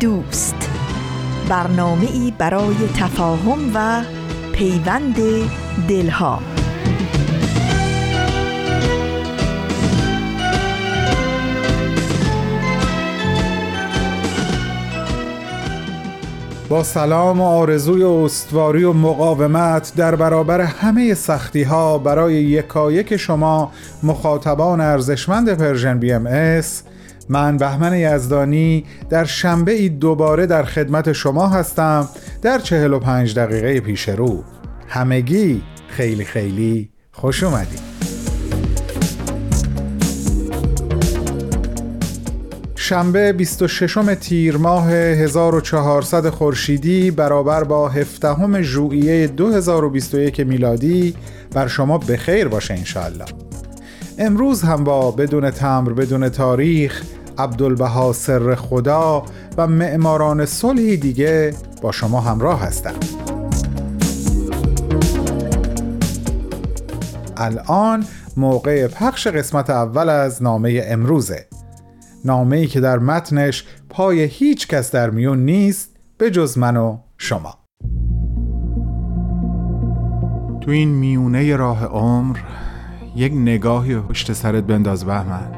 دوست. برنامه ای برای تفاهم و پیوند دلها. با سلام و آرزوی استواری و مقاومت در برابر همه سختی ها برای یکایک شما مخاطبان ارزشمند Persian BMS من بهمن یزدانی در شنبه ای دوباره در خدمت شما هستم در 45 دقیقه پیش رو. همگی خیلی خیلی خوش اومدید. شنبه 26 تیر ماه 1400 خورشیدی برابر با 17 ژوئیه 2021 میلادی بر شما بخیر باشه انشالله امروز هم با بدون تمر بدون تاریخ عبدالبها سر خدا و معماران صلحی دیگه با شما همراه هستم. الان موقع پخش قسمت اول از نامه امروزه. نامه ای که در متنش پای هیچ کس در میون نیست به جز من و شما. تو این میونه راه عمر یک نگاهی پشت سرت بنداز بهمن.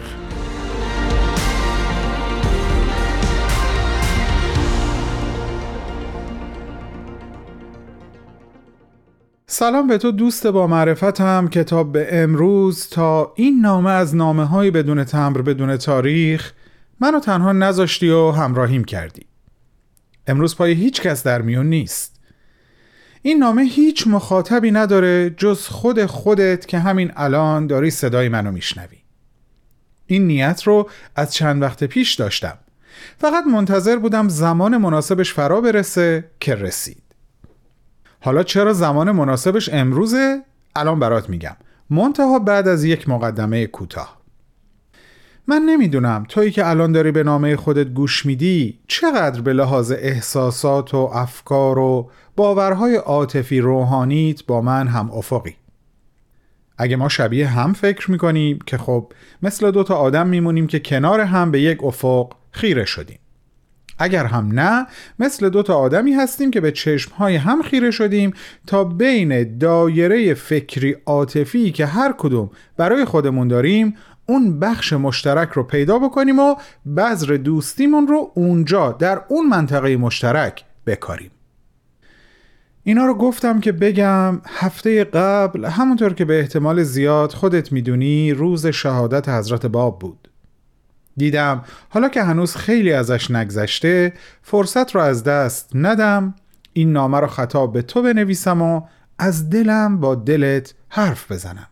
سلام به تو دوست با معرفتم کتاب به امروز. تا این نامه از نامه های بدون تمر بدون تاریخ منو تنها نذاشتی و همراهیم کردی. امروز پای هیچ کس در میون نیست. این نامه هیچ مخاطبی نداره جز خود خودت که همین الان داری صدای منو میشنوی. این نیت رو از چند وقت پیش داشتم. فقط منتظر بودم زمان مناسبش فرا برسه که رسید. حالا چرا زمان مناسبش امروزه؟ الان برات میگم. منتها بعد از یک مقدمه کوتاه. من نمی‌دونم تویی که الان داری به نامه خودت گوش میدی چقدر به لحاظ احساسات و افکار و باورهای عاطفی روحانیت با من هم افقی. اگه ما شبیه هم فکر می‌کنیم که خب مثل دوتا آدم میمونیم که کنار هم به یک افق خیره شدیم. اگر هم نه مثل دو تا آدمی هستیم که به چشمهای هم خیره شدیم تا بین دایره فکری عاطفی که هر کدوم برای خودمون داریم اون بخش مشترک رو پیدا بکنیم و بذر دوستیمون رو اونجا در اون منطقه مشترک بکاریم. اینا رو گفتم که بگم هفته قبل همونطور که به احتمال زیاد خودت می‌دونی روز شهادت حضرت باب بود. دیدم. حالا که هنوز خیلی ازش نگذشته فرصت رو از دست ندم. این نامه رو خطاب به تو بنویسم و از دلم با دلت حرف بزنم.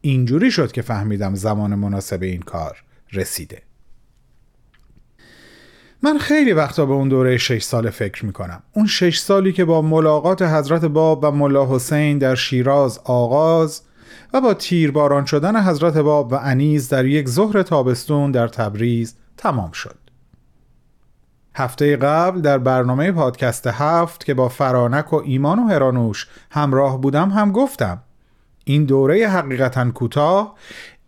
اینجوری شد که فهمیدم زمان مناسب این کار رسیده. من خیلی وقتا به اون دوره شش سال فکر می‌کنم. اون شش سالی که با ملاقات حضرت باب و ملا حسین در شیراز آغاز و با تیرباران شدن حضرت باب و انیز در یک ظهر تابستون در تبریز تمام شد. هفته قبل در برنامه پادکست هفت که با فرانک و ایمان و هرانوش همراه بودم هم گفتم این دوره حقیقتا کوتاه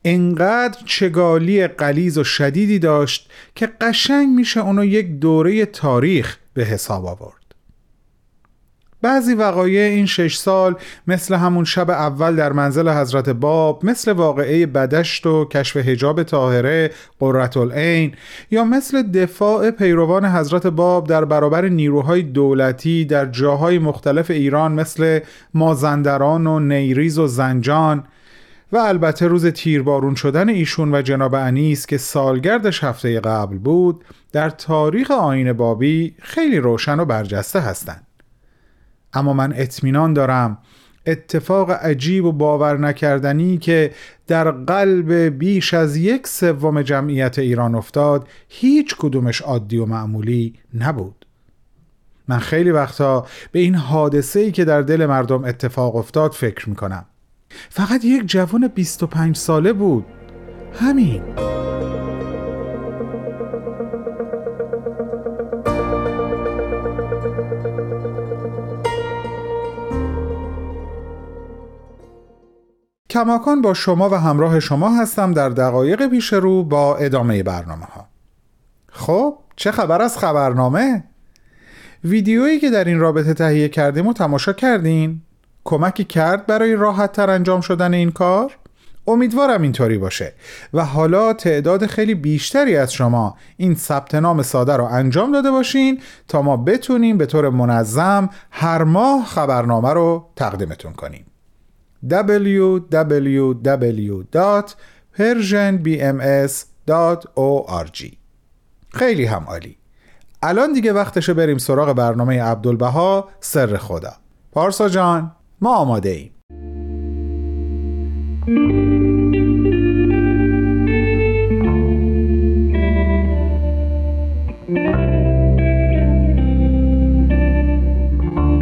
انقدر چگالی قلیز و شدیدی داشت که قشنگ میشه اونو یک دوره تاریخ به حساب آورد. بعضی وقایع این شش سال مثل همون شب اول در منزل حضرت باب مثل واقعه بدشت و کشف هجاب طاهره قررت العین یا مثل دفاع پیروان حضرت باب در برابر نیروهای دولتی در جاهای مختلف ایران مثل مازندران و نیریز و زنجان. و البته روز تیربارون شدن ایشون و جناب انیس که سالگردش هفته قبل بود در تاریخ آین بابی خیلی روشن و برجسته هستند. اما من اطمینان دارم. اتفاق عجیب و باور نکردنی که در قلب بیش از یک سوم جمعیت ایران افتاد هیچ کدومش عادی و معمولی نبود. من خیلی وقتا به این حادثه ای که در دل مردم اتفاق افتاد فکر می‌کنم. فقط یک جوان 25 ساله بود. همین. کماکان با شما و همراه شما هستم در دقایق پیش رو با ادامه برنامه ها خب چه خبر از خبرنامه؟ ویدیویی که در این رابطه تهیه کردیم و تماشا کردین؟ کمکی کرد برای راحت تر انجام شدن این کار؟ امیدوارم اینطوری باشه و حالا تعداد خیلی بیشتری از شما این ثبت نام ساده رو انجام داده باشین تا ما بتونیم به طور منظم هر ماه خبرنامه رو تقدیمتون کنیم www.persianbms.org خیلی هم عالی. الان دیگه وقتشه بریم سراغ برنامه عبدالبها سر خدا. پارسا جان ما آماده ایم.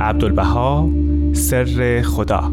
عبدالبها سر خدا.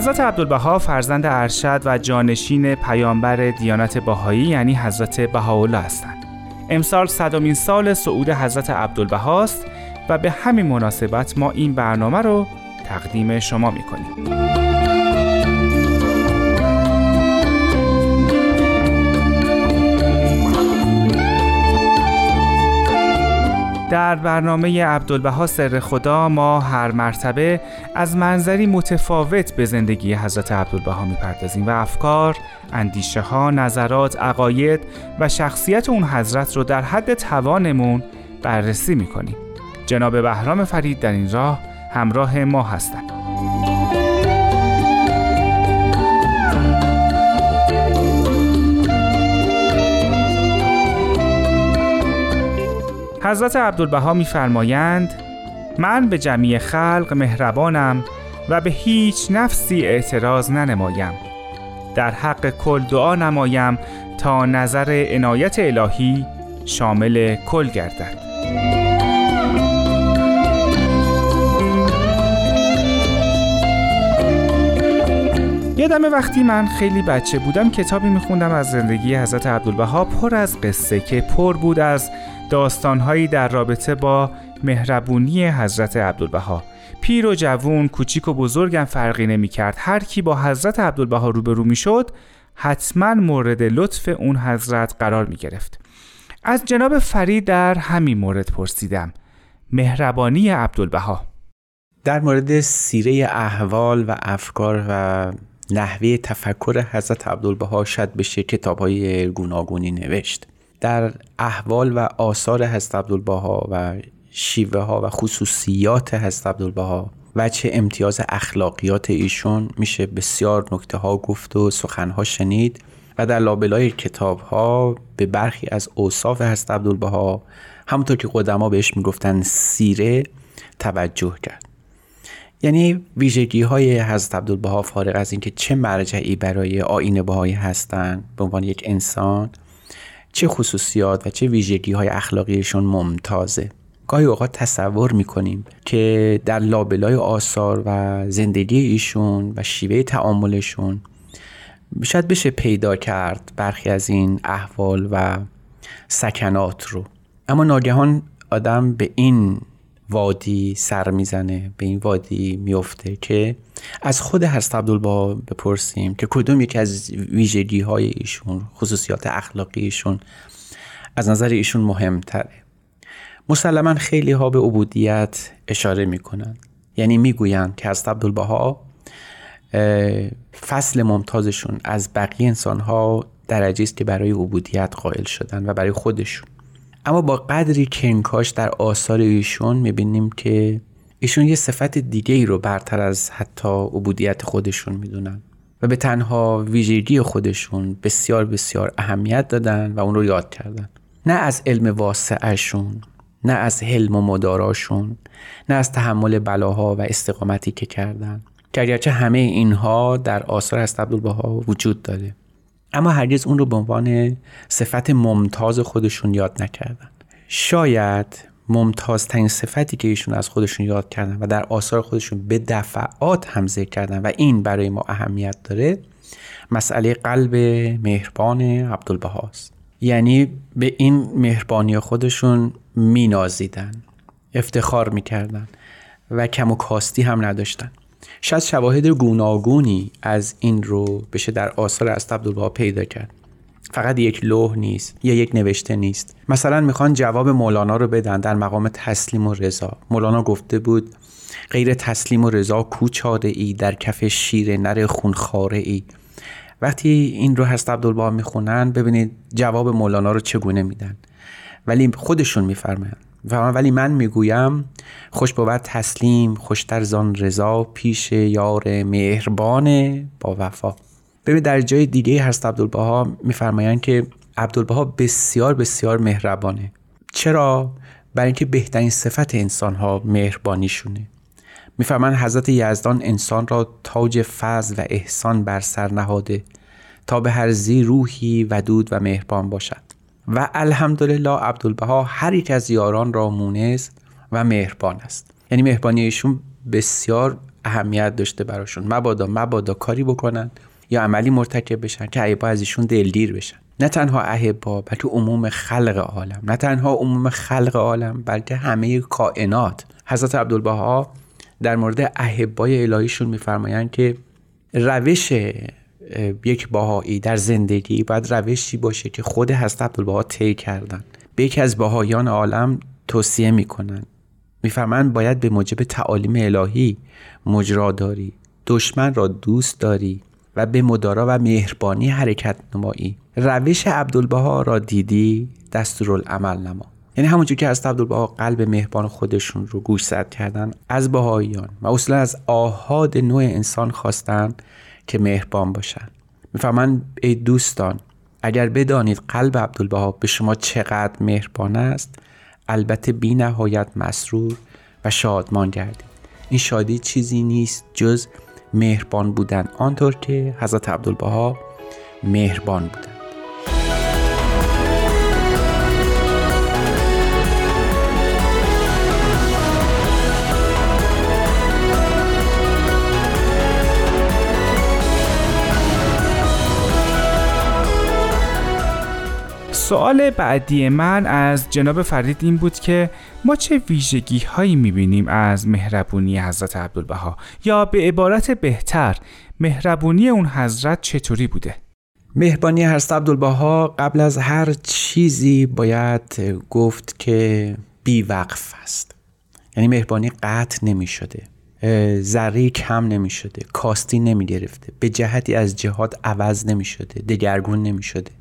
حضرت عبدالبها فرزند ارشد و جانشین پیامبر دیانت باهایی یعنی حضرت بهاءالله هستند. امسال صدامین سال صعود حضرت عبدالبهاست و به همین مناسبت ما این برنامه رو تقدیم شما می‌کنیم. در برنامه عبدالبها سر خدا ما هر مرتبه از منظری متفاوت به زندگی حضرت عبدالبها می‌پردازیم و افکار، اندیشه ها، نظرات، عقاید و شخصیت اون حضرت رو در حد توانمون بررسی می‌کنیم. جناب بهرام فرید در این راه همراه ما هستند. حضرت عبدالبها میفرمایند من به جمعی خلق مهربانم و به هیچ نفسی اعتراض ننمایم. در حق کل دعا نمایم تا نظر عنایت الهی شامل کل گردد. یادم وقتی من خیلی بچه بودم کتابی میخوندم از زندگی حضرت عبدالبها پر از قصه که پر بود از داستانهایی در رابطه با مهربونی حضرت عبدالبها. پیر و جوون کوچیک و بزرگم فرقی نمی کرد هر کی با حضرت عبدالبها روبرو می شد حتما مورد لطف اون حضرت قرار می گرفت از جناب فرید در همین مورد پرسیدم. مهربانی عبدالبها. در مورد سیره احوال و افکار و نحوه تفکر حضرت عبدالبها شاید بشه کتاب های گوناگونی نوشت. در احوال و آثار حضرت عبدالبها و شیوه ها و خصوصیات حضرت عبدالبها و چه امتیاز اخلاقیات ایشون میشه بسیار نکته ها گفت و سخن ها شنید و در لابلای کتاب ها به برخی از اوصاف حضرت عبدالبها همونطور که قدما بهش می‌گفتن سیره توجه کرد. یعنی ویژگی های حضرت عبدالبها فارغ از اینکه چه مرجعی برای آین بهایی هستند به عنوان یک انسان چه خصوصیات و چه ویژگی های اخلاقیشون ممتازه. گاهی اوقات تصور می‌کنیم که در لابلای آثار و زندگی ایشون و شیوه تعاملشون شاید بشه پیدا کرد برخی از این احوال و سکنات رو. اما ناگهان آدم به این وادی سر می‌زنه به این وادی میفته که از خود هست عبدالبا بپرسیم که کدوم یکی از ویژگی های ایشون خصوصیات اخلاقی ایشون از نظر ایشون مهمتره. مسلما خیلی ها به عبودیت اشاره می‌کنن. یعنی می‌گویند که از عبدالبها فصل ممتازشون از بقیه انسان ها درجه است که برای عبودیت قائل شدن و برای خودشون. اما با قدری کنکاش در آثار ایشون می‌بینیم که ایشون یه صفت دیگه ای رو برتر از حتی عبودیت خودشون می‌دونن و به تنها ویژگی خودشون بسیار بسیار اهمیت دادن و اون رو یاد کردن. نه از علم واسعشون نه از حلم و مداراشون نه از تحمل بلاها و استقامتی که کردن که همه اینها در آثار از عبدالبها وجود داره. اما هرگز اون رو به عنوان صفت ممتاز خودشون یاد نکردن. شاید ممتازترین صفتی که ایشون از خودشون یاد کردن و در آثار خودشون به دفعات هم ذکر کردن و این برای ما اهمیت داره مسئله قلب مهربان عبدالبهاست. یعنی به این مهربانی خودشون مینازیدن افتخار می‌کردن و کم و کاستی هم نداشتن. شاید شواهد گوناگونی از این رو بشه در آثار از عبدالبها پیدا کرد. فقط یک لوح نیست یا یک نوشته نیست. مثلا می‌خوان جواب مولانا رو بدن در مقام تسلیم و رضا. مولانا گفته بود غیر تسلیم و رضا کوچاده ای در کف شیر نر خونخاره ای وقتی این رو هست عبدالبها می‌خونن ببینید جواب مولانا رو چگونه میدن. ولی خودشون میفرمایند ولی من می‌گویم خوش بود تسلیم خوشتر زان رضا پیش یار مهربان با وفا. ببین در جای دیگه هست عبدالبها میفرمایند که عبدالبها بسیار بسیار مهربانه. چرا؟ برای اینکه بهترین صفت انسان ها مهربانیشونه. میفرمایند حضرت یزدان انسان را تاج فضل و احسان بر سر نهاده تا به هر زی روحی ودود و مهربان باشد. و الحمدلله عبدالبها هر یک از یاران را مونس و مهربان است. یعنی مهربانی ایشون بسیار اهمیت داشته براشون. مبادا مبادا کاری بکنن یا عملی مرتکب بشن که احبا از ایشون دلگیر بشن. نه تنها احبا بلکه عموم خلق عالم. نه تنها عموم خلق عالم بلکه همه کائنات. حضرت عبدالبها در مورد احبای الهیشون میفرمایند که روش یک باهایی در زندگی باید روشی باشه که خود حضرت عبدالبها طی کردن. به یکی از باهایان عالم توصیه می‌کنن. میفرمایند باید به موجب تعالیم الهی مجرا داری دشمن را دوست داری و به مدارا و مهربانی حرکت نمایی. روش عبدالبها را دیدی دستورالعمل نما. یعنی همونجور که از عبدالبها قلب مهربان خودشون رو گوش زد کردن از بهاییان و اصلا از آهاد نوع انسان خواستن که مهربان باشن. می‌فهمن ای دوستان اگر بدانید قلب عبدالبها به شما چقدر مهربان است البته بی نهایت مسرور و شادمان گردید. این شادی چیزی نیست جز مهربان بودن. آنطور که حضرت عبدالبها مهربان بودن. سوال بعدی من از جناب فرید این بود که ما چه ویژگی هایی می‌بینیم از مهربونی حضرت عبدالبها؟ یا به عبارت بهتر مهربونی اون حضرت چطوری بوده؟ مهربانی حضرت عبدالبها قبل از هر چیزی باید گفت که بی وقف است. یعنی مهربانی قطع نمی شده ذره کم نمی شده کاستی نمی گرفته به جهتی از جهات عوض نمی شده دگرگون نمی شده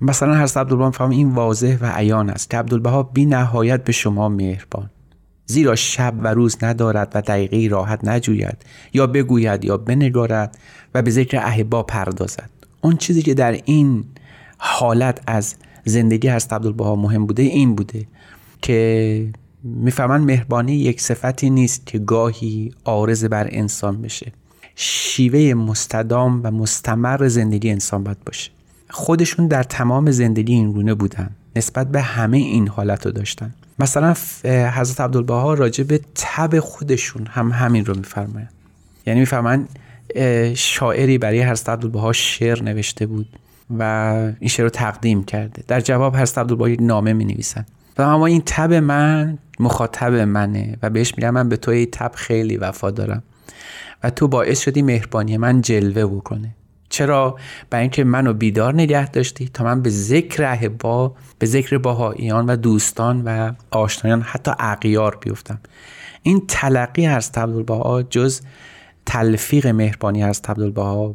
مثلا حضرت عبدالبها فهم این واضح و عیان است که عبدالبها بی نهایت به شما مهربان. زیرا شب و روز ندارد و دقیقه راحت نجوید یا بگوید یا بنگارد و به ذکر احبا پردازد. اون چیزی که در این حالت از زندگی هست عبدالبها مهم بوده این بوده که می‌فهمن مهربانی یک صفتی نیست که گاهی آرز بر انسان بشه. شیوه مستدام و مستمر زندگی انسان باید باشه. خودشون در تمام زندگی این گونه بودن. نسبت به همه این حالت رو داشتن. مثلا حضرت عبدالبها راجع به تب خودشون هم همین رو میفرمایند. یعنی میفرمایند شاعری برای حضرت عبدالبها شعر نوشته بود و این شعر رو تقدیم کرده. در جواب حضرت عبدالبها یک نامه می نویسن و اما این تب من مخاطب منه و بهش میگم من به تو تب خیلی وفا دارم و تو باعث شدی مهربانی من جلوه بکنه. چرا؟ برای اینکه منو بیدار نگه داشتی تا من به ذکر احبا به ذکر باهاییان و دوستان و آشنایان حتی اغیار بیفتم. این تلقی از عبدالبها جز تلفیق مهربانی از عبدالبها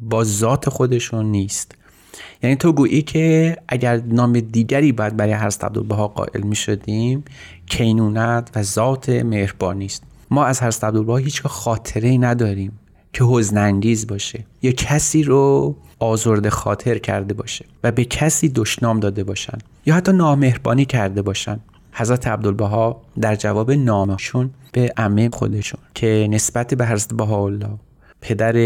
با ذات خودشون نیست. یعنی تو گویی که اگر نام دیگری باید برای حضرت عبدالبها قائل می شدیم کینونت و ذات مهربانی است ما از حضرت عبدالبها هیچ خاطره ای نداریم. که حزنانگیز باشه یا کسی رو آزرده خاطر کرده باشه و به کسی دشنام داده باشن یا حتی نامهربانی کرده باشن. حضرت عبدالبها در جواب نامشون به عمه خودشون که نسبت به حضرت بهاءالله پدر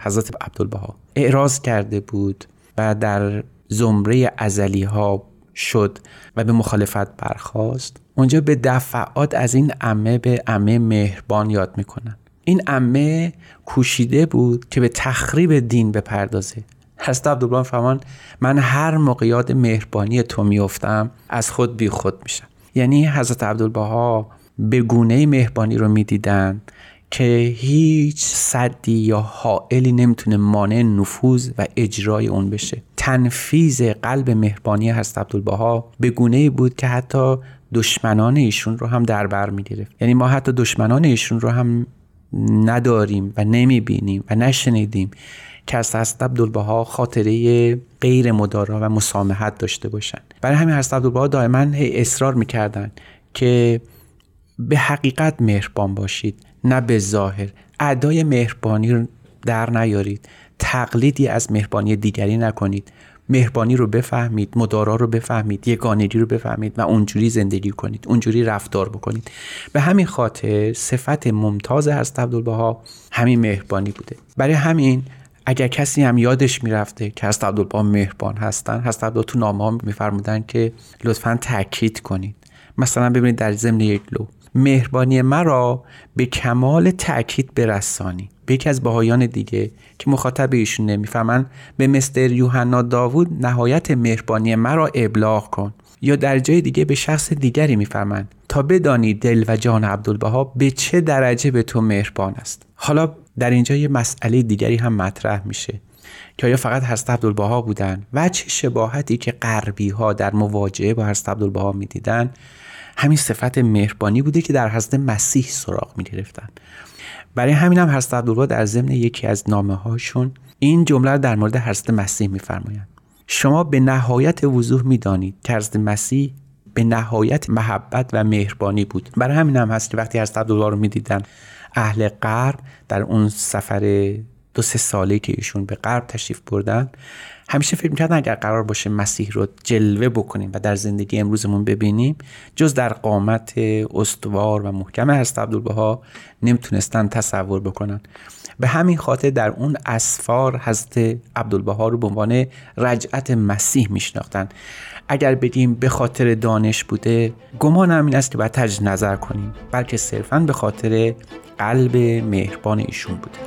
حضرت عبدالبها اعراض کرده بود و در زمره ازلی ها شد و به مخالفت برخواست اونجا به دفعات از این عمه به عمه مهربان یاد می‌کنن. این عمه کوشیده بود که به تخریب دین بپردازه. حضرت عبدالله فرمان من هر موقع یاد مهربانی تو میافتم از خود بی خود میشم. یعنی حضرت عبدالبها به گونه مهربانی رو می‌دیدن که هیچ صدی یا حائلی نمی‌تونه مانع نفوذ و اجرای اون بشه. تنفیز قلب مهربانی حضرت عبدالبها به گونه بود که حتی دشمنان ایشون رو هم در بر می‌گرفت. یعنی ما حتی دشمنان ایشون رو هم نداریم و نمی‌بینیم و نشنیدیم که از حضرت عبدالبها خاطره غیر مدارا و مسامحت داشته باشند برای همین حضرت عبدالبها دائما اصرار می‌کردن که به حقیقت مهربان باشید نه به ظاهر. ادای مهربانی رو در نیارید. تقلیدی از مهربانی دیگری نکنید. مهربانی رو بفهمید مدارا رو بفهمید یگانگی رو بفهمید و اونجوری زندگی کنید اونجوری رفتار بکنید. به همین خاطر صفت ممتاز هست عبدالبها همین مهربانی بوده. برای همین اگر کسی هم یادش می‌رفته که هست عبدالبها مهربان هستن هست عبدالبها تو نامه میفرمودن که لطفا تاکید کنید. مثلا ببینید در ضمن یک لو مهربانی مرا به کمال تاکید برسانی. به یکی از باهایان دیگه که مخاطب ایشون نمی‌فهمن به مستر یوحنا داوود نهایت مهربانی مرا ابلاغ کن. یا در جای دیگه به شخص دیگری می‌فهمن. تا بدانی دل و جان عبدالبها به چه درجه به تو مهربان است. حالا در اینجا یه مسئله دیگری هم مطرح میشه که آیا فقط حضرت عبدالبها بودن و چه شباهتی که غربی ها در مواجهه با حضرت عبدالبها می‌دیدن؟ همین صفت مهربانی بوده که در حضرت مسیح سراغ می گرفتن برای همین هم حضرت عبدالله در ضمن یکی از نامه هاشون این جمله در مورد حضرت مسیح میفرمایند. شما به نهایت وضوح می‌دانید که حضرت مسیح به نهایت محبت و مهربانی بود. برای همین هم هست که وقتی حضرت عبدالله رو می‌دیدن اهل غرب در اون سفر دو سه ساله که ایشون به غرب تشریف بردن همیشه فکر می‌کردن اگر قرار باشه مسیح رو جلوه بکنیم و در زندگی امروزمون ببینیم جز در قامت استوار و محکم هست عبدالبها نمی‌تونستن تصور بکنن. به همین خاطر در اون اسفار حضرت عبدالبها رو به عنوان رجعت مسیح میشناختن. اگر بگیم به خاطر دانش بوده گمان این است که باید تجد نظر کنیم بلکه صرفا به خاطر قلب مهربان ایشون بوده.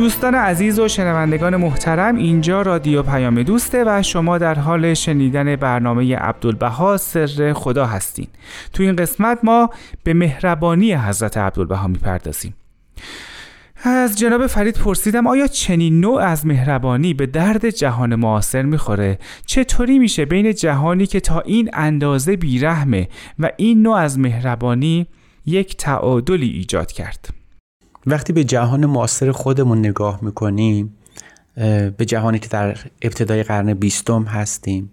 دوستان عزیز و شنوندگان محترم اینجا رادیو پیام دوسته و شما در حال شنیدن برنامه عبدالبها سر خدا هستین تو این قسمت ما به مهربانی حضرت عبدالبها می‌پردازیم از جناب فرید پرسیدم آیا چنین نوع از مهربانی به درد جهان معاصر می‌خوره؟ چطوری میشه بین جهانی که تا این اندازه بیرحمه و این نوع از مهربانی یک تعادلی ایجاد کرد؟ وقتی به جهان معاصر خودمون نگاه می‌کنیم به جهانی که در ابتدای قرن بیستم هستیم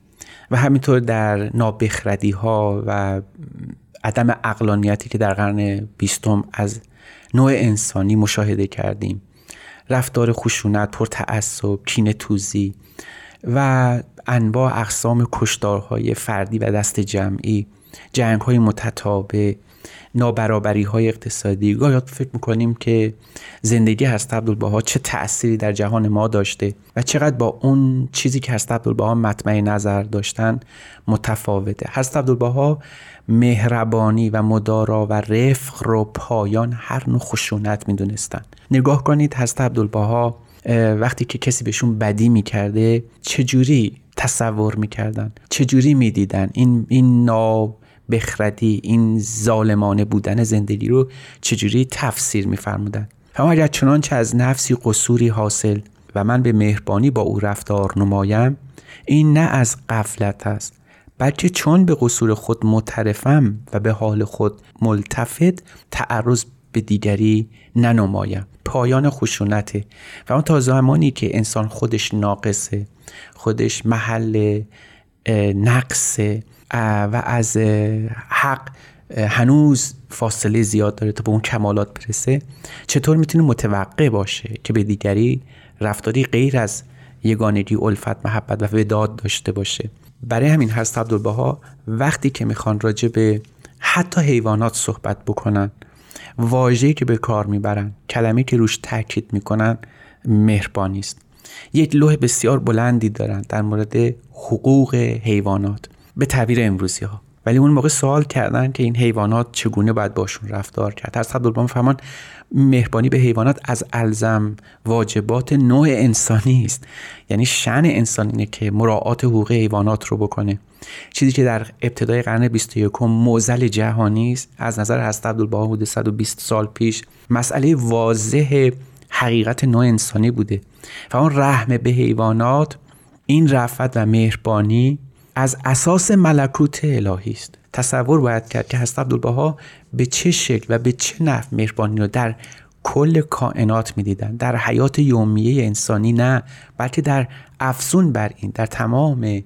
و همینطور در نابخردی ها و عدم اقلانیتی که در قرن بیستم از نوع انسانی مشاهده کردیم. رفتار خشونت پر تعصب کینه توزی و انواع اقسام کشدارهای فردی و دست جمعی جنگ های متتابع نابرابری های اقتصادی. گاهی فکر می‌کنیم که زندگی هست عبدالبها چه تأثیری در جهان ما داشته و چقدر با اون چیزی که هست عبدالبها مطمع نظر داشتن متفاوته. هست عبدالبها مهربانی و مدارا و رفق رو پایان هر نوع خشونت می‌دونستن. نگاه کنید هست عبدالبها وقتی که کسی بهشون بدی می‌کرده چجوری تصور می‌کردن؟ چجوری می‌دیدن؟ این این نا بخردی این ظالمانه بودن زندگی رو چجوری تفسیر میفرمودن؟ اما اگر چنانچه از نفسی قصوری حاصل و من به مهربانی با او رفتار نمایم این نه از قفلت است بلکه چون به قصور خود مترفم و به حال خود ملتفت تعرض به دیگری ننمایم. پایان خشونته و اون تا زمانی که انسان خودش ناقصه خودش محل نقصه و از حق هنوز فاصله زیاد داره تا به اون کمالات برسه. چطور می‌تونه متوقع باشه که به دیگری رفتاری غیر از یگانگی الفت محبت و وداد داشته باشه؟ برای همین هست عبدالبها وقتی که می‌خوان راجع به حتی حیوانات صحبت بکنن واژه‌ای که به کار می‌برن کلمه که روش تاکید می‌کنن مهربانی است. یک لوح بسیار بلندی دارن در مورد حقوق حیوانات. به تعبیر امروزی ها ولی اون موقع سوال کردن که این حیوانات چگونه باید باشون رفتار کرد. هر عبدالبها فرمان مهربانی به حیوانات از الزم واجبات نوع انسانی است. یعنی شن انسان اینه که مراعات حقوق حیوانات رو بکنه. چیزی که در ابتدای قرن 21 موزل جهانی است. از نظر حضرت عبدالبها حدود 120 سال پیش مسئله واضح حقیقت نوع انسانی بوده. و اون رحم به حیوانات این رفت و مهربانی از اساس ملکوت الهی است. تصور باید کرد که حضرت عبدالبها به چه شکل و به چه نحو مهربانی رو در کل کائنات می‌دیدن. در حیات یومیه انسانی نه بلکه در افزون بر این در تمام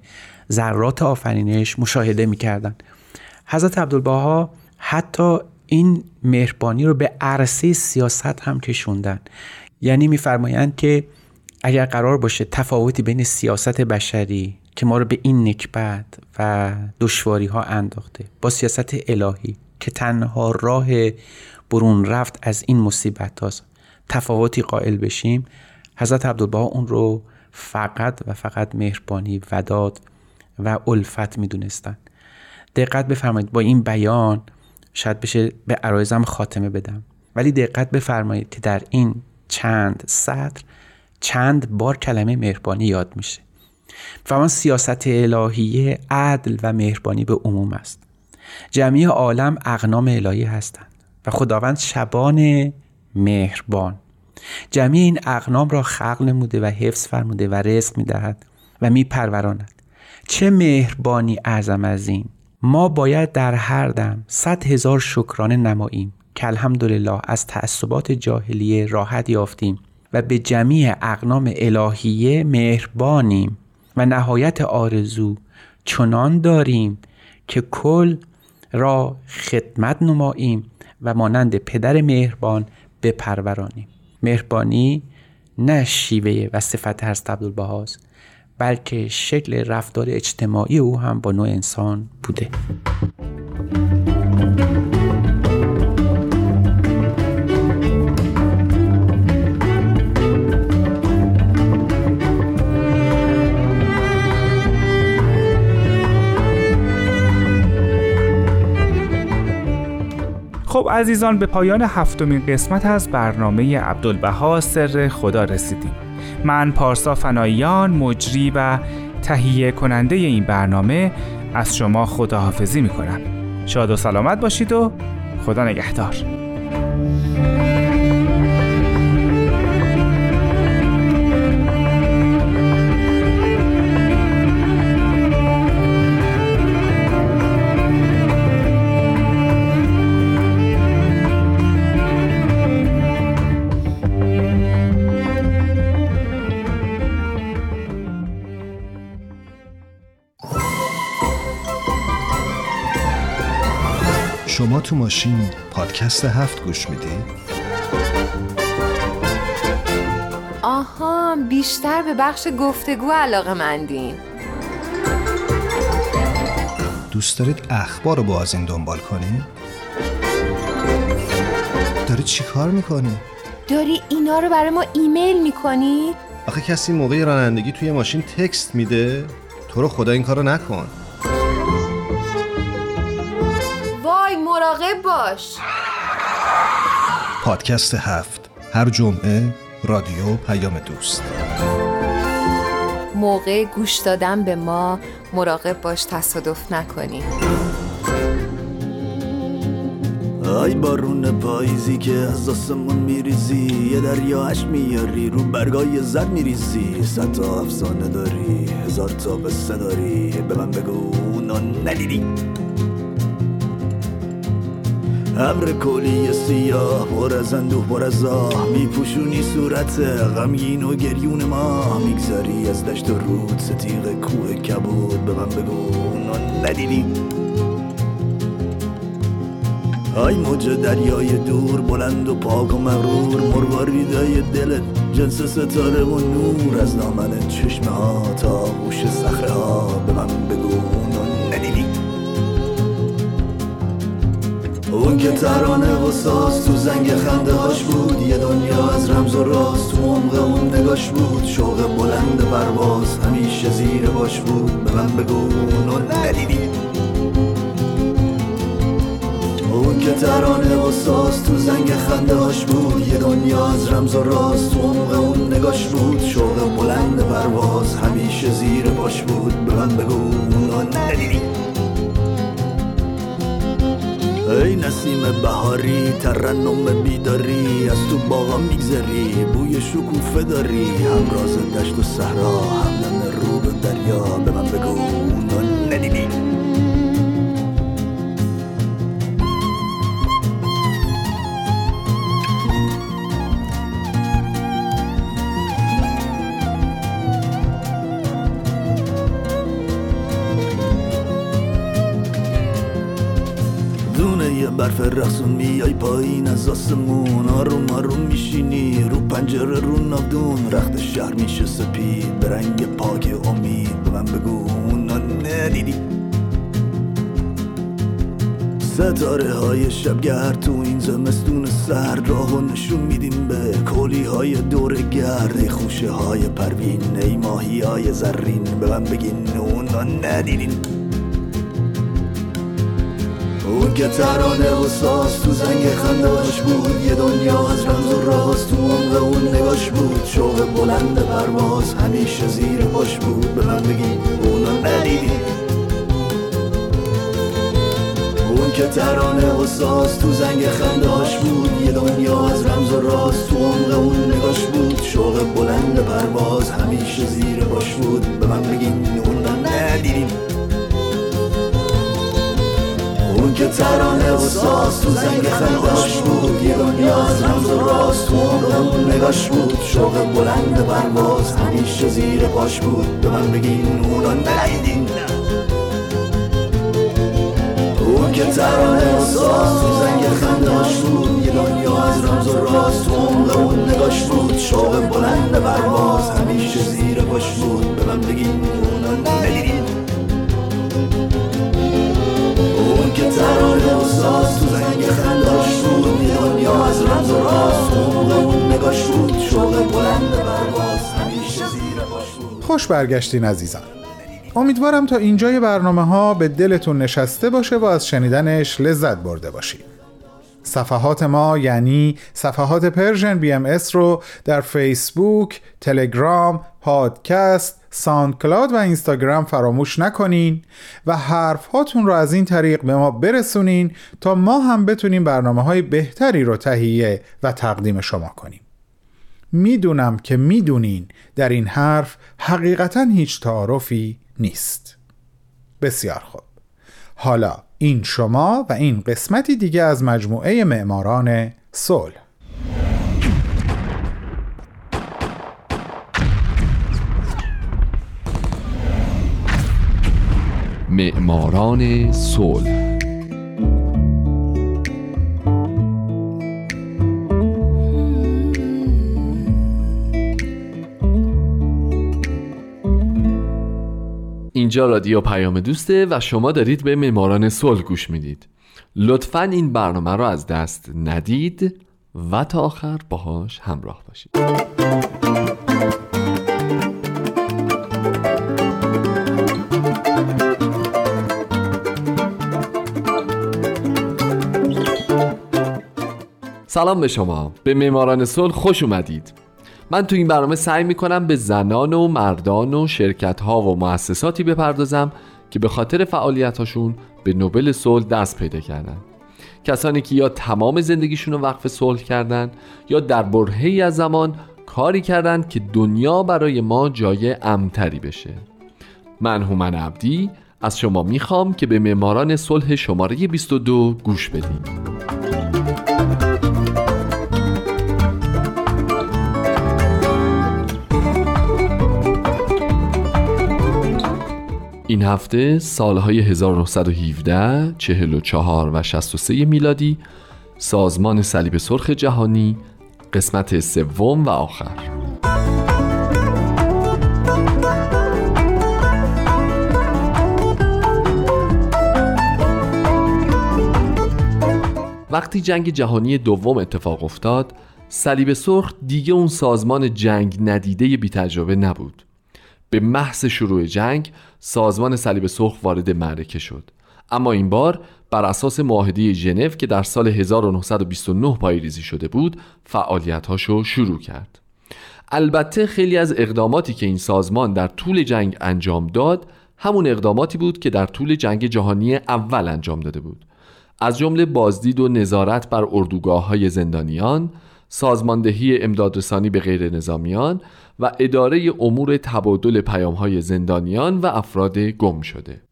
ذرات آفرینش مشاهده می‌کردن. حضرت عبدالبها حتی این مهربانی رو به عرصه سیاست هم کشوندن. یعنی میفرمایند که اگر قرار باشه تفاوتی بین سیاست بشری که ما رو به این نکبت و دشواری ها انداخته. با سیاست الهی که تنها راه برون رفت از این مصیبت هاست. تفاوتی قائل بشیم. حضرت عبدالبها اون رو فقط و فقط مهربانی وداد و الفت می‌دونستن. دقت بفرمایید با این بیان شاید بشه به عرایزم خاتمه بدم. ولی دقت بفرمایید که در این چند سطر چند بار کلمه مهربانی یاد میشه. آن سیاست الهیه عدل و مهربانی به عموم است. جمعی عالم اغنام الهی هستند و خداوند شبان مهربان. جمعی این اغنام را خلق نموده و حفظ فرموده و رزق می‌دهد و میپروراند. چه مهربانی اعظم از این. ما باید در هر دم صد هزار شکرانه نماییم که الحمدلله از تعصبات جاهلیه راحت یافتیم و به جمیع اقنام الهیه مهربانیم. و نهایت آرزو چنان داریم که کل را خدمت نماییم و مانند پدر مهربان بپرورانیم. مهربانی نه شیوه و صفت هست عبدالبهاست بلکه شکل رفتار اجتماعی او هم با نوع انسان بوده. خب عزیزان به پایان هفتمین قسمت از برنامه عبدالبها سر خدا رسیدیم. من پارسا فناییان مجری و تهیه کننده این برنامه از شما خداحافظی می‌کنم. شاد و سلامت باشید و خدا نگهدار. شما تو ماشین پادکست هفت گوش میدی؟ آها بیشتر به بخش گفتگو علاقه مندین دوست دارید اخبار رو با از این دنبال کنی؟ داری چی کار می‌کنی؟ داری اینا رو برای ما ایمیل می‌کنی؟ آخه کسی موقع رانندگی توی ماشین تکست میده؟ تو رو خدا این کارو نکن مراقب باش. پادکست هفت. هر جمعه رادیو پیام دوست. موقع گوش دادن به ما مراقب باش تصادف نکنی. ای بارون پاییزی که از آسمون میریزی یه دریاش میاری رو برگای زر میریزی. صد تا افسانه داری هزار تا قصه داری به من بگو اونو ندیدی؟ ابر کلی سیاه پر از اندوه پر از آه. میپوشونی صورت غمگین و گریون ما. می‌گذاری از دشت و رود ستیق کوه کبود. به من بگو اونو ندیدی؟ ای موج دریای دور بلند و پاک و مغرور. مرواریدای دلت جنس ستاره و نور. از دامن چشمه ها تا گوش به من بگو. اون که ترانه و ساز تو زنگ خنده هاش بود یه دنیا از رمز و راست تو عمق اون نگاش بود. شوق بلند پرواز همیشه زیر باش بود. به من بگو اونو ندیدی. اون که ترانه و ساز تو زنگ خنده هاش بود یه دنیا از رمز و راست تو عمق اون نگاش بود. شوق بلند پرواز همیشه زیر باش بود. به من بگو اونو ندیدی. ای نسیم بهاری ترنم بیداری از تو باغا میگذری بوی شکوفه داری همراز دشت و صحرا همدم رود و دریا به من بگو اونو ندیدی. برف رقصون میای پایین از آسمون آروم آروم میشینی. رو پنجره رو نادون رخت شهر میشه سپید. به رنگ پاک امید به من بگو اونا ندیدی. ستاره های شبگرد تو این زمستون سر راه و نشون میدیم به کلی های دور گرد. ای خوشه های پروین ای ماهی های زرین. به من بگین اونا ندیدین. اون که ترانه و ساز تو زنگ خندهاش بود. یه دنیا از رمز و راز تو عمق اون نگاش بود. شوق بلند پرواز همیشه زیر باش بود. به من بگی اونو ندیدی. اون که ترانه و ساز تو زنگ خندهاش بود. یه دنیا از رمز و راز تو عمق اون نگاش بود. شوق بلند پرواز همیشه زیر باش بود. به من بگین اونو ندیدیم که ترانه و ساز تو زنگ خندهاش بود. یه دنیا از رمز و راز تو عمق اون نگاش بود. شوق بلند پرواز همیشه زیر پاش بود. به من بگین اونو ندیدین اون که ترانه و ساز تو زنگ خندهاش بود. یه دنیا از رمز و راز تو عمق اون نگاش بود. شوق بلند پرواز همیشه زیر پاش بود. به من بگین اونو ندیدین اون که ترانه و ساز تو زنگ خنداش بود دنیا از رمز و راز تو عمق اون نگاش بود شوق بلند پرواز همیشه زیر باش بود. خوش برگشتین عزیزان. امیدوارم تا اینجای برنامه ها به دلتون نشسته باشه و از شنیدنش لذت برده باشید صفحات ما یعنی صفحات Persian BMS رو در فیسبوک، تلگرام، پادکست، SoundCloud و اینستاگرام فراموش نکنین و حرف هاتون رو از این طریق به ما برسونین تا ما هم بتونیم برنامه های بهتری رو تهیه و تقدیم شما کنیم. می‌دونم که می‌دونین در این حرف حقیقتا هیچ تعارفی نیست. بسیار خوب. حالا این شما و این قسمتی دیگه از مجموعه معماران صلح. معماران صلح. اینجا رادیو پیام دوسته و شما دارید به معماران صلح گوش می‌دید. لطفا این برنامه رو از دست ندید و تا آخر باهاش همراه باشید. سلام به شما. به معماران صلح خوش اومدید. من تو این برنامه سعی می‌کنم به زنان و مردان و شرکت ها و مؤسساتی بپردازم که به خاطر فعالیت هاشون به نوبل صلح دست پیدا کردن. کسانی که یا تمام زندگیشون رو وقف صلح کردن یا در برهی از زمان کاری کردند که دنیا برای ما جای امتری بشه. من هومن عبدی از شما می‌خوام که به معماران صلح شماره 22 گوش بدیم این هفته سالهای 1917, 44 و 63 میلادی سازمان صلیب سرخ جهانی قسمت سوم و آخر. وقتی جنگ جهانی دوم اتفاق افتاد صلیب سرخ دیگه اون سازمان جنگ ندیده بی تجربه نبود. به محض شروع جنگ سازمان صلیب سرخ وارد معرکه شد. اما این بار بر اساس معاهده ژنو که در سال 1929 پایریزی شده بود فعالیت‌هاشو شروع کرد. البته خیلی از اقداماتی که این سازمان در طول جنگ انجام داد همون اقداماتی بود که در طول جنگ جهانی اول انجام داده بود. از جمله بازدید و نظارت بر اردوگاه های زندانیان سازماندهی امدادرسانی به غیر نظامیان و اداره امور تبادل پیام های زندانیان و افراد گم شده.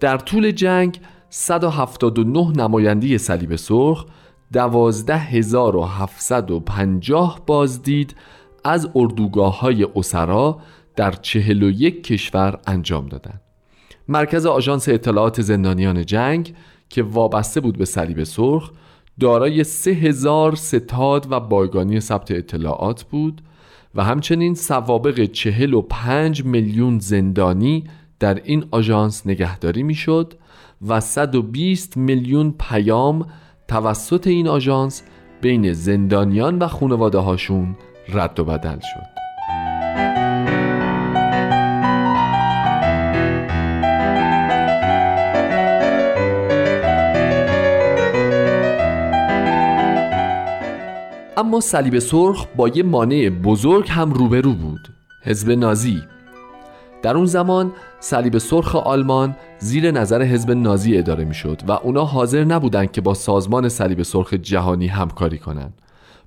در طول جنگ 179 نماینده صلیب سرخ 12750 بازدید از اردوگاه های اسرا در 41 کشور انجام دادند. مرکز آژانس اطلاعات زندانیان جنگ که وابسته بود به صلیب سرخ دارای 3000 ستاد و بایگانی ثبت اطلاعات بود و همچنین سوابق 45 میلیون زندانی در این آژانس نگهداری می‌شد و 120 میلیون پیام توسط این آژانس بین زندانیان و خانواده هاشون رد و بدل شد. اما صلیب سرخ با یه مانع بزرگ هم روبرو بود حزب نازی. در اون زمان صلیب سرخ آلمان زیر نظر حزب نازی اداره می‌شد و اونا حاضر نبودند که با سازمان صلیب سرخ جهانی همکاری کنند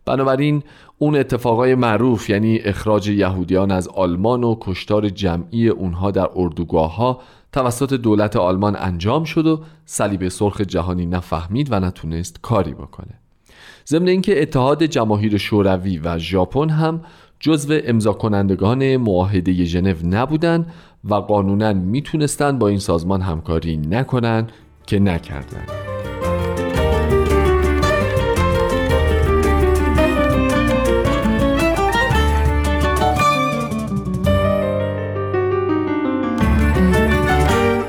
بنابراین اون اتفاقای معروف یعنی اخراج یهودیان از آلمان و کشتار جمعی اونها در اردوگاه ها توسط دولت آلمان انجام شد و صلیب سرخ جهانی نفهمید و نتونست کاری بکنه ضمن اینکه اتحاد جماهیر شوروی و ژاپن هم جزو امضا کنندگان معاهده ژنو نبودند و قانونا می‌تونستند با این سازمان همکاری نکنند که نکردند.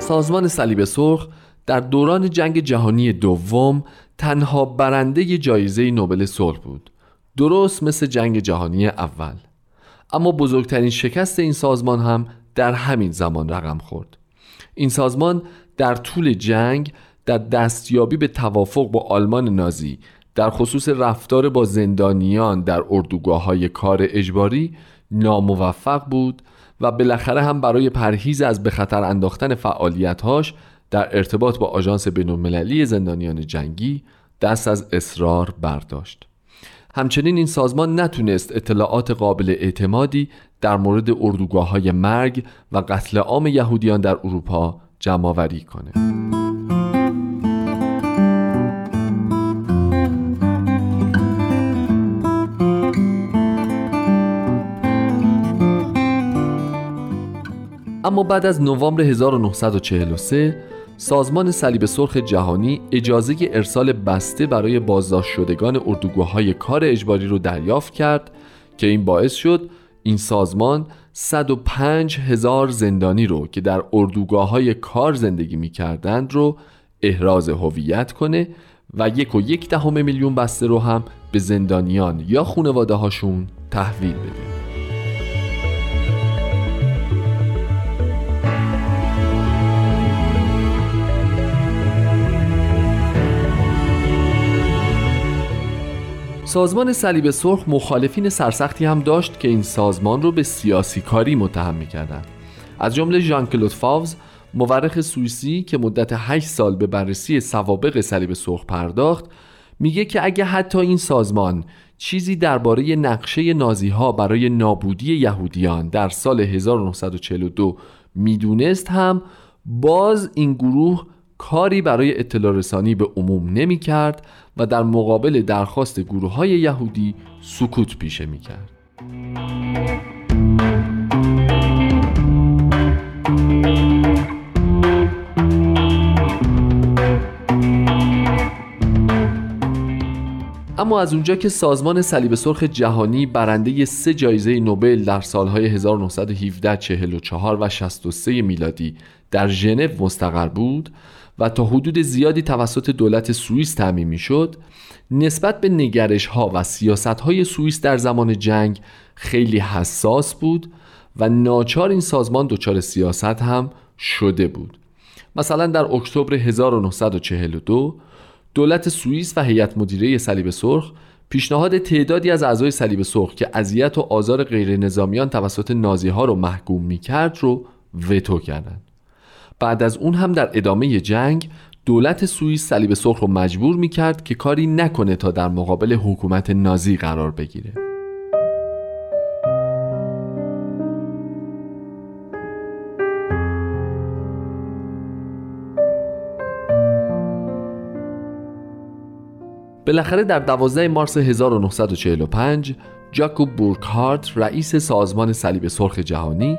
سازمان صلیب سرخ در دوران جنگ جهانی دوم تنها برنده جایزه نوبل صلح بود. درست مثل جنگ جهانی اول. اما بزرگترین شکست این سازمان هم در همین زمان رقم خورد. این سازمان در طول جنگ در دستیابی به توافق با آلمان نازی در خصوص رفتار با زندانیان در اردوگاه های کار اجباری ناموفق بود و بالاخره هم برای پرهیز از به خطر انداختن فعالیتهاش در ارتباط با آژانس بینالمللی زندانیان جنگی دست از اصرار برداشت. همچنین این سازمان نتونست اطلاعات قابل اعتمادی در مورد اردوگاه های مرگ و قتل عام یهودیان در اروپا جمعآوری کنه. اما بعد از نوامبر 1943 سازمان صلیب سرخ جهانی اجازه ارسال بسته برای بازداشت شدگان اردوگاه‌های کار اجباری رو دریافت کرد که این باعث شد این سازمان 105 هزار زندانی رو که در اردوگاه های کار زندگی می کردند رو احراز هویت کنه و یک و یک دهم میلیون بسته رو هم به زندانیان یا خانواده هاشون تحویل بده. سازمان صلیب سرخ مخالفین سرسختی هم داشت که این سازمان رو به سیاسی کاری متهم می‌کردند. از جمله ژان کلود فاوز مورخ سوئیسی که مدت 8 سال به بررسی سوابق صلیب سرخ پرداخت میگه که اگه حتی این سازمان چیزی درباره نقشه نازی ها برای نابودی یهودیان در سال 1942 می‌دونست هم باز این گروه کاری برای اطلاع رسانی به عموم نمی کرد و در مقابل درخواست گروه های یهودی سکوت پیشه می کرد. اما از اونجا که سازمان صلیب سرخ جهانی برنده سه جایزه نوبل در سالهای 1917 44 و 63 میلادی در ژنو مستقر بود و تا حدود زیادی توسط دولت سوئیس تعمین شد نسبت به نگرش ها و سیاست های سوئیس در زمان جنگ خیلی حساس بود و ناچار این سازمان دچار سیاست هم شده بود مثلا در اکتبر 1942 دولت سوئیس و هیئت مدیره صلیب سرخ پیشنهاد تعدادی از اعضای صلیب سرخ که اذیت و آزار غیر نظامیان توسط نازی ها رو محکوم می کرد رو وتو کردند. بعد از اون هم در ادامه جنگ دولت سوئیس صلیب سرخ رو مجبور می کرد که کاری نکنه تا در مقابل حکومت نازی قرار بگیره. بالاخره در 12 مارس 1945 جاکوب بورکهارت رئیس سازمان صلیب سرخ جهانی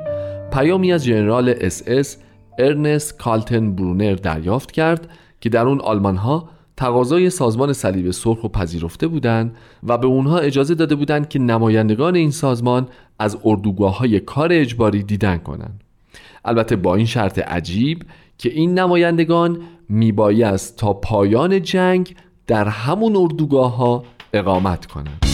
پیامی از ژنرال اس اس ارنست کالتن برونر دریافت کرد که در اون آلمان ها تقاضای سازمان صلیب سرخ رو پذیرفته بودند و به اونها اجازه داده بودند که نمایندگان این سازمان از اردوگاه های کار اجباری دیدن کنند. البته با این شرط عجیب که این نمایندگان میبایست تا پایان جنگ در همون اردوگاه ها اقامت کنند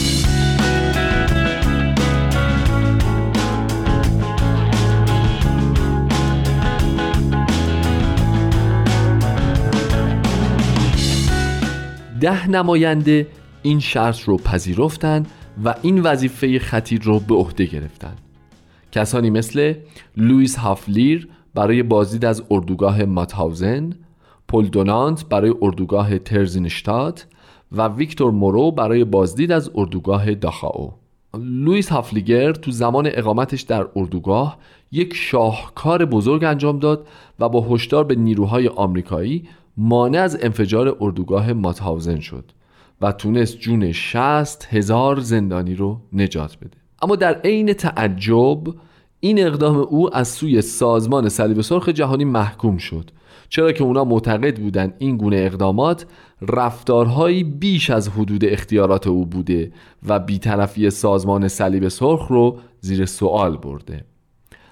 ده نماینده این شرط رو پذیرفتند و این وظیفه خطیر رو به عهده گرفتند کسانی مثل لوئیس هافلیر برای بازدید از اردوگاه ماتهاوزن پل دونانت برای اردوگاه ترزینشتات و ویکتور مورو برای بازدید از اردوگاه داخاو. لوئیس هافلیگر تو زمان اقامتش در اردوگاه یک شاهکار بزرگ انجام داد و با هشدار به نیروهای آمریکایی مانع از انفجار اردوگاه ماتهاوزن شد و تونست جون 60 هزار زندانی رو نجات بده. اما در عین تعجب این اقدام او از سوی سازمان صلیب سرخ جهانی محکوم شد. چرا که اونا معتقد بودند این گونه اقدامات رفتارهایی بیش از حدود اختیارات او بوده و بیطرفی سازمان صلیب سرخ رو زیر سوال برده.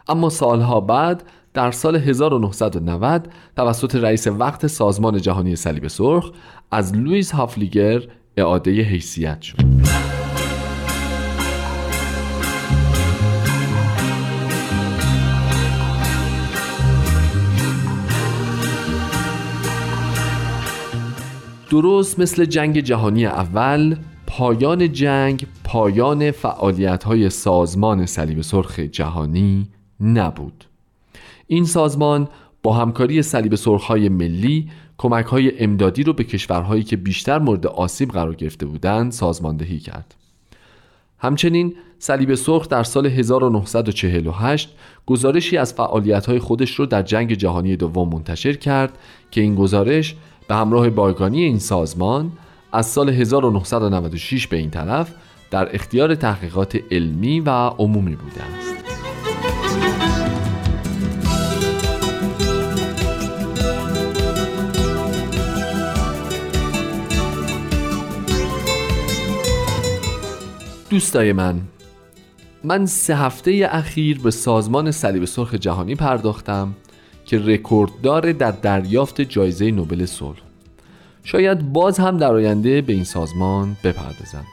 اما سالها بعد در سال 1990 توسط رئیس وقت سازمان جهانی صلیب سرخ از لوئیس هافلیگر اعاده حیثیت شد. درست مثل جنگ جهانی اول پایان جنگ پایان فعالیت های سازمان صلیب سرخ جهانی نبود. این سازمان با همکاری صلیب سرخهای ملی کمک های امدادی رو به کشورهایی که بیشتر مورد آسیب قرار گرفته بودند سازماندهی کرد همچنین صلیب سرخ در سال 1948 گزارشی از فعالیت خودش رو در جنگ جهانی دوم منتشر کرد که این گزارش به همراه بایگانی این سازمان از سال 1996 به این طرف در اختیار تحقیقات علمی و عمومی بوده است. دوستای من من سه هفته اخیر به سازمان صلیب سرخ جهانی پرداختم که رکورددار در دریافت جایزه نوبل صلح. شاید باز هم در آینده به این سازمان بپردازم.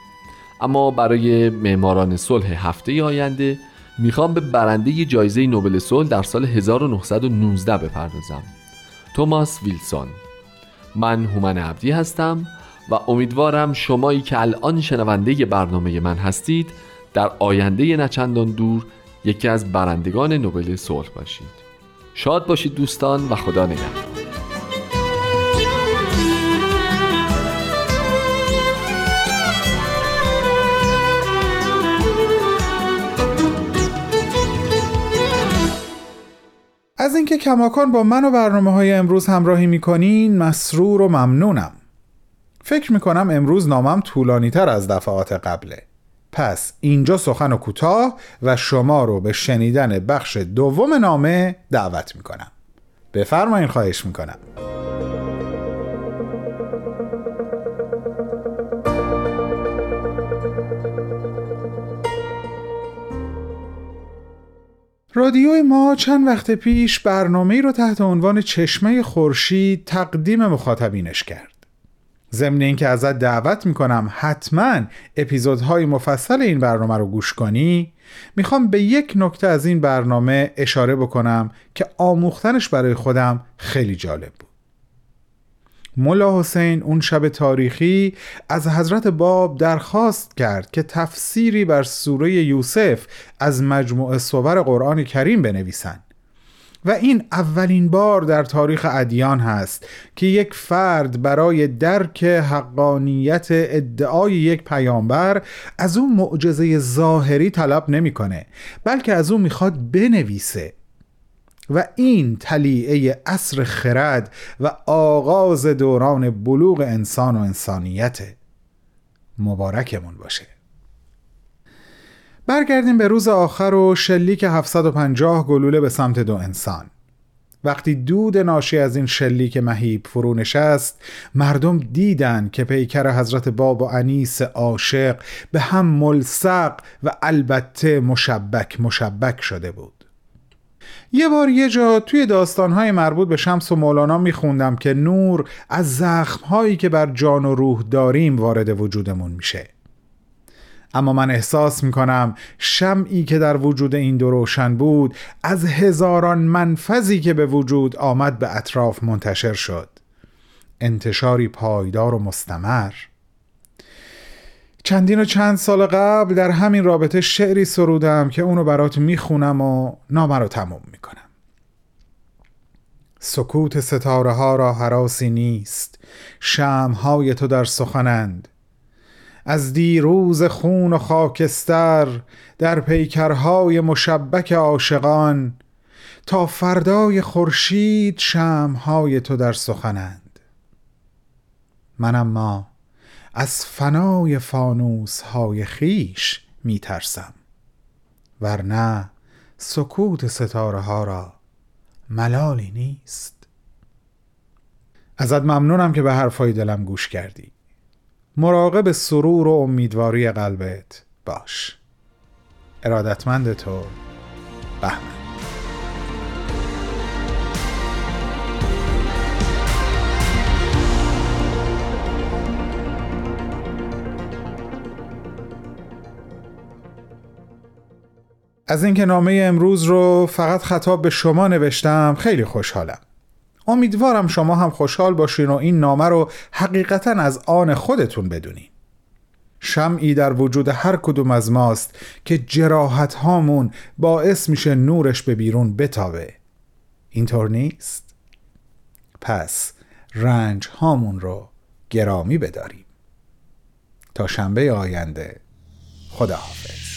اما برای معماران صلح هفته آینده می‌خوام به برنده جایزه نوبل صلح در سال 1919 بپردازم. توماس ویلسون. من هومن عبدی هستم. و امیدوارم شمایی که الان شنونده برنامه من هستید در آینده نچندان دور یکی از برندگان نوبل صلح باشید. شاد باشید دوستان و خدا نگهدار. از اینکه کماکان با من و برنامه های امروز همراهی می‌کنین مسرور و ممنونم. فکر می‌کنم امروز نامم طولانی تر از دفعات قبله. پس اینجا سخن و کوتاه و شما رو به شنیدن بخش دوم نامه دعوت می‌کنم. بفرمایین خواهش می‌کنم. رادیوی ما چند وقت پیش برنامه رو تحت عنوان چشمه خورشید تقدیم مخاطبینش کرد. ضمن اینکه ازت دعوت می‌کنم حتما اپیزودهای مفصل این برنامه رو گوش کنی می‌خوام به یک نکته از این برنامه اشاره بکنم که آموختنش برای خودم خیلی جالب بود. ملا حسین اون شب تاریخی از حضرت باب درخواست کرد که تفسیری بر سوره یوسف از مجموعه صور قرآن کریم بنویسند و این اولین بار در تاریخ ادیان هست که یک فرد برای درک حقانیت ادعای یک پیامبر از اون معجزه ظاهری طلب نمی‌کنه بلکه از اون می‌خواد بنویسه. و این تلیعه اصر خرد و آغاز دوران بلوغ انسان و انسانیت مبارکمون باشه. برگردیم به روز آخر و شلیک 750 گلوله به سمت دو انسان. وقتی دود ناشی از این شلیک مهیب فرو نشست مردم دیدن که پیکر حضرت باب و انیس عاشق به هم ملصق و البته مشبک مشبک شده بود. یه بار یه جا توی داستانهای مربوط به شمس و مولانا میخوندم که نور از زخمهایی که بر جان و روح داریم وارد وجودمون میشه. اما من احساس می‌کنم شمعی که در وجود این دو روشن بود از هزاران منفذی که به وجود آمد به اطراف منتشر شد. انتشاری پایدار و مستمر. چندین و چند سال قبل در همین رابطه شعری سرودم که اونو برات می‌خونم و نامه رو تموم می‌کنم. سکوت ستاره ها را حراسی نیست. شمهای تو در سخنند. از دیروز خون و خاکستر در پیکرهای مشبک عاشقان تا فردای خورشید شمهای تو در سخنند. من اما از فنای فانوس های خیش می ترسم ورنه سکوت ستاره ها را ملالی نیست. ازت ممنونم که به حرفای دلم گوش کردی. مراقب سرور و امیدواری قلبت باش. ارادتمند تو بهمن. از اینکه نامه امروز رو فقط خطاب به شما نوشتم خیلی خوشحالم. امیدوارم شما هم خوشحال باشین و این نامه رو حقیقتا از آن خودتون بدونین. شمعی در وجود هر کدوم از ماست که جراحت هامون باعث میشه نورش به بیرون بتابه. اینطور نیست؟ پس رنج هامون رو گرامی بداریم. تا شنبه آینده خداحافظ.